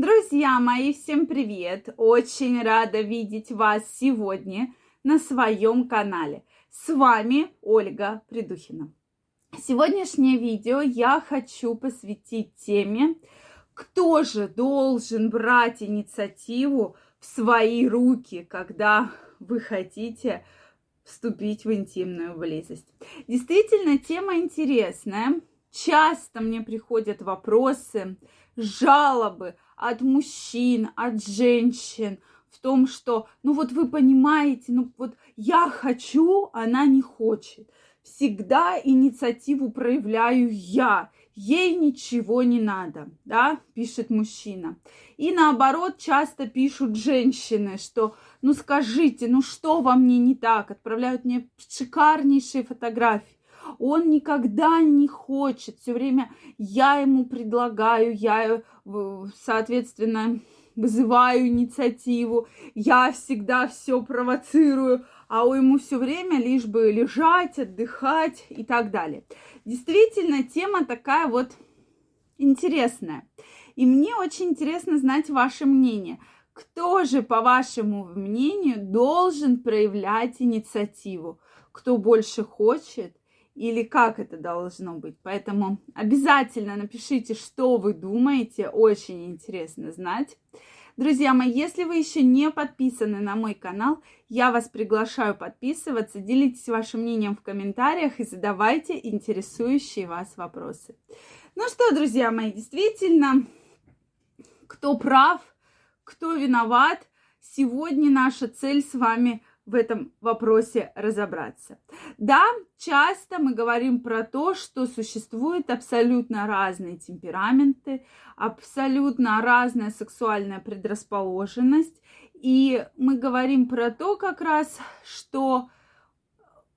Друзья мои, всем привет! Очень рада видеть вас сегодня на своем канале. С вами Ольга Придухина. Сегодняшнее видео я хочу посвятить теме, кто же должен брать инициативу в свои руки, когда вы хотите вступить в интимную близость. Действительно, тема интересная. Часто мне приходят вопросы, жалобы от мужчин, от женщин в том, что, ну вот вы понимаете, ну вот я хочу, она не хочет. Всегда инициативу проявляю я, ей ничего не надо, да, пишет мужчина. И наоборот, часто пишут женщины, что, ну скажите, ну что во мне не так, отправляют мне шикарнейшие фотографии он никогда не хочет. Все время я ему предлагаю, я, э, соответственно, вызываю инициативу, я всегда все провоцирую, а у ему все время лишь бы лежать, отдыхать и так далее. Действительно, тема такая вот интересная. И мне очень интересно знать ваше мнение. Кто же, по вашему мнению, должен проявлять инициативу? Кто больше хочет или как это должно быть. Поэтому обязательно напишите, что вы думаете, очень интересно знать. Друзья мои, если вы еще не подписаны на мой канал, я вас приглашаю подписываться, делитесь вашим мнением в комментариях и задавайте интересующие вас вопросы. Ну что, друзья мои, действительно, кто прав, кто виноват, сегодня наша цель с вами в этом вопросе разобраться. Да, часто мы говорим про то, что существуют абсолютно разные темпераменты, абсолютно разная сексуальная предрасположенность, и мы говорим про то как раз, что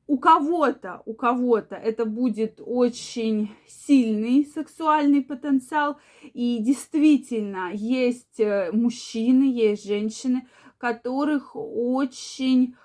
у кого-то, у кого-то это будет очень сильный сексуальный потенциал, и действительно есть э, мужчины, есть женщины, которых очень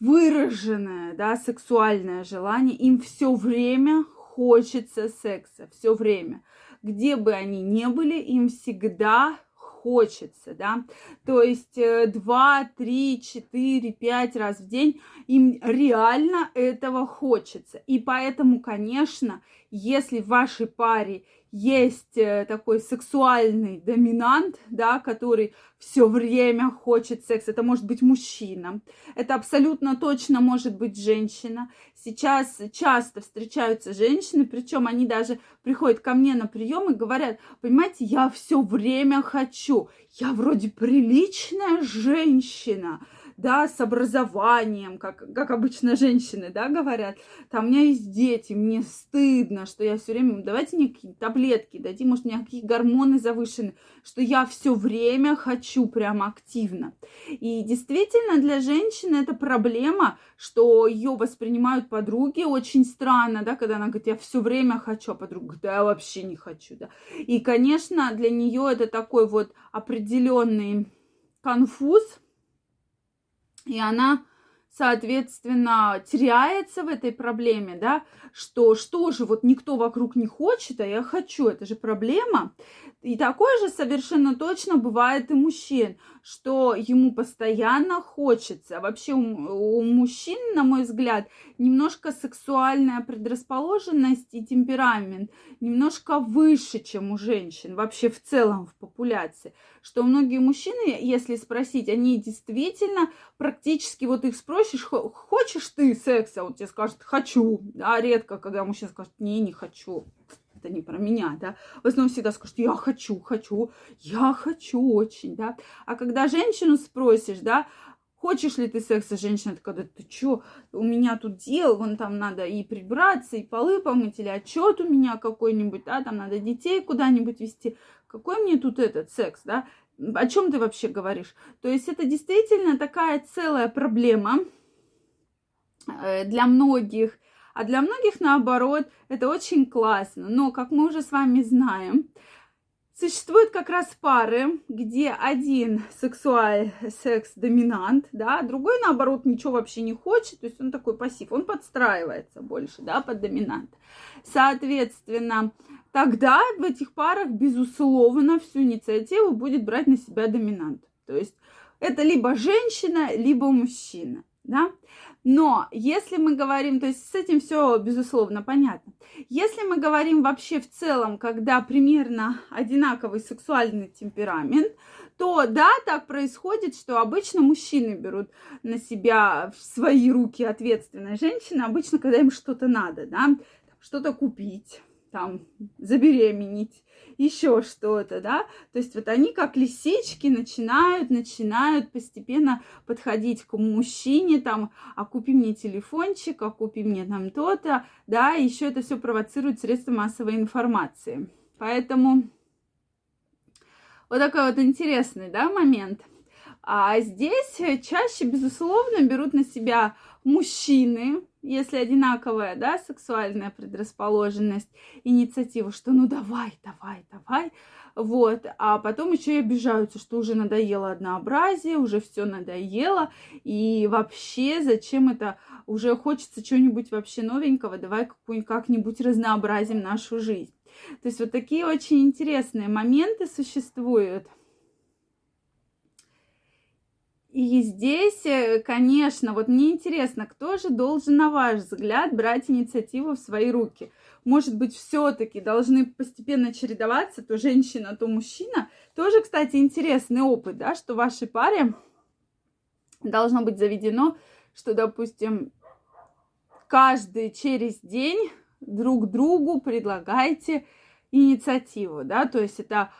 выраженное, да, сексуальное желание, им все время хочется секса, все время. Где бы они ни были, им всегда хочется, да, то есть э, два, три, четыре, пять раз в день им реально этого хочется. И поэтому, конечно, если в вашей паре есть э, такой сексуальный доминант, да, который все время хочет секс. Это может быть мужчина, это абсолютно точно может быть женщина. Сейчас часто встречаются женщины, причем они даже приходят ко мне на прием и говорят, понимаете, я все время хочу, я вроде приличная женщина, да, с образованием, как, как обычно женщины, да, говорят, там у меня есть дети, мне стыдно, что я все время, давайте мне какие-то таблетки дадим, может, у меня какие гормоны завышены, что я все время хочу прямо активно. И действительно для женщины это проблема, что ее воспринимают подруги очень странно, да, когда она говорит, я все время хочу, а подруга говорит, да, я вообще не хочу, да. И, конечно, для нее это такой вот определенный конфуз, и она, соответственно, теряется в этой проблеме, да, что что же, вот никто вокруг не хочет, а я хочу, это же проблема. И такое же совершенно точно бывает и мужчин, что ему постоянно хочется. Вообще у, у мужчин, на мой взгляд, немножко сексуальная предрасположенность и темперамент немножко выше, чем у женщин, вообще в целом в популяции. Что многие мужчины, если спросить, они действительно практически, вот их спросишь, хочешь ты секса, он тебе скажет, хочу, а редко, когда мужчина скажет, не, не хочу это не про меня, да. В основном всегда скажут, я хочу, хочу, я хочу очень, да. А когда женщину спросишь, да, хочешь ли ты секса, женщина такая, да ты чё, у меня тут дел, вон там надо и прибраться, и полы помыть, или отчет у меня какой-нибудь, да, там надо детей куда-нибудь вести. Какой мне тут этот секс, да? О чем ты вообще говоришь? То есть это действительно такая целая проблема э, для многих а для многих, наоборот, это очень классно. Но, как мы уже с вами знаем, Существуют как раз пары, где один сексуальный секс-доминант, да, другой, наоборот, ничего вообще не хочет, то есть он такой пассив, он подстраивается больше, да, под доминант. Соответственно, тогда в этих парах, безусловно, всю инициативу будет брать на себя доминант. То есть это либо женщина, либо мужчина, да. Но если мы говорим, то есть с этим все безусловно понятно. Если мы говорим вообще в целом, когда примерно одинаковый сексуальный темперамент, то да, так происходит, что обычно мужчины берут на себя в свои руки ответственность женщины, обычно, когда им что-то надо, да, что-то купить, там, забеременеть, еще что-то, да. То есть вот они как лисички начинают, начинают постепенно подходить к мужчине, там, а купи мне телефончик, а купи мне там то-то, да, еще это все провоцирует средства массовой информации. Поэтому вот такой вот интересный, да, момент. А здесь чаще, безусловно, берут на себя мужчины, если одинаковая, да, сексуальная предрасположенность, инициатива, что ну давай, давай, давай, вот, а потом еще и обижаются, что уже надоело однообразие, уже все надоело, и вообще зачем это, уже хочется чего-нибудь вообще новенького, давай как-нибудь разнообразим нашу жизнь. То есть вот такие очень интересные моменты существуют. И здесь, э, конечно, вот мне интересно, кто же должен, на ваш взгляд, брать инициативу в свои руки? Может быть, все-таки должны постепенно чередоваться, то женщина, то мужчина. Тоже, кстати, интересный опыт, да, что в вашей паре должно быть заведено, что, допустим, каждый через день друг другу предлагайте инициативу, да, то есть это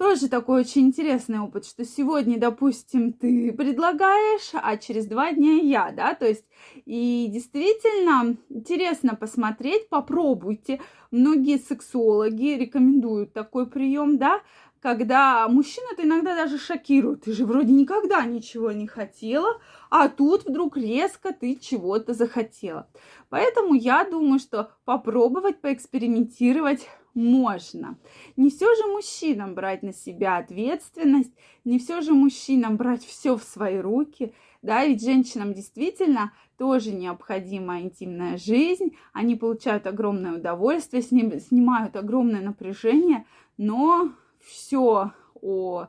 тоже такой очень интересный опыт, что сегодня, допустим, ты предлагаешь, а через два дня я, да, то есть и действительно интересно посмотреть, попробуйте. Многие сексологи рекомендуют такой прием, да, когда мужчина-то иногда даже шокирует. Ты же вроде никогда ничего не хотела, а тут вдруг резко ты чего-то захотела. Поэтому я думаю, что попробовать поэкспериментировать можно. Не все же мужчинам брать на себя ответственность, не все же мужчинам брать все в свои руки, да, ведь женщинам действительно тоже необходима интимная жизнь, они получают огромное удовольствие, с ним снимают огромное напряжение, но все о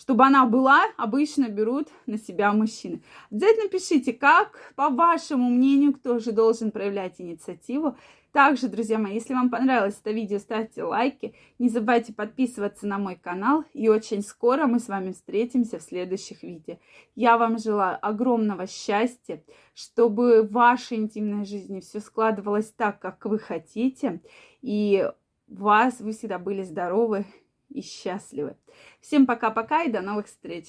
чтобы она была, обычно берут на себя мужчины. Обязательно пишите, как, по вашему мнению, кто же должен проявлять инициативу. Также, друзья мои, если вам понравилось это видео, ставьте лайки. Не забывайте подписываться на мой канал. И очень скоро мы с вами встретимся в следующих видео. Я вам желаю огромного счастья, чтобы в вашей интимной жизни все складывалось так, как вы хотите. И вас, вы всегда были здоровы и счастливы. Всем пока-пока и до новых встреч!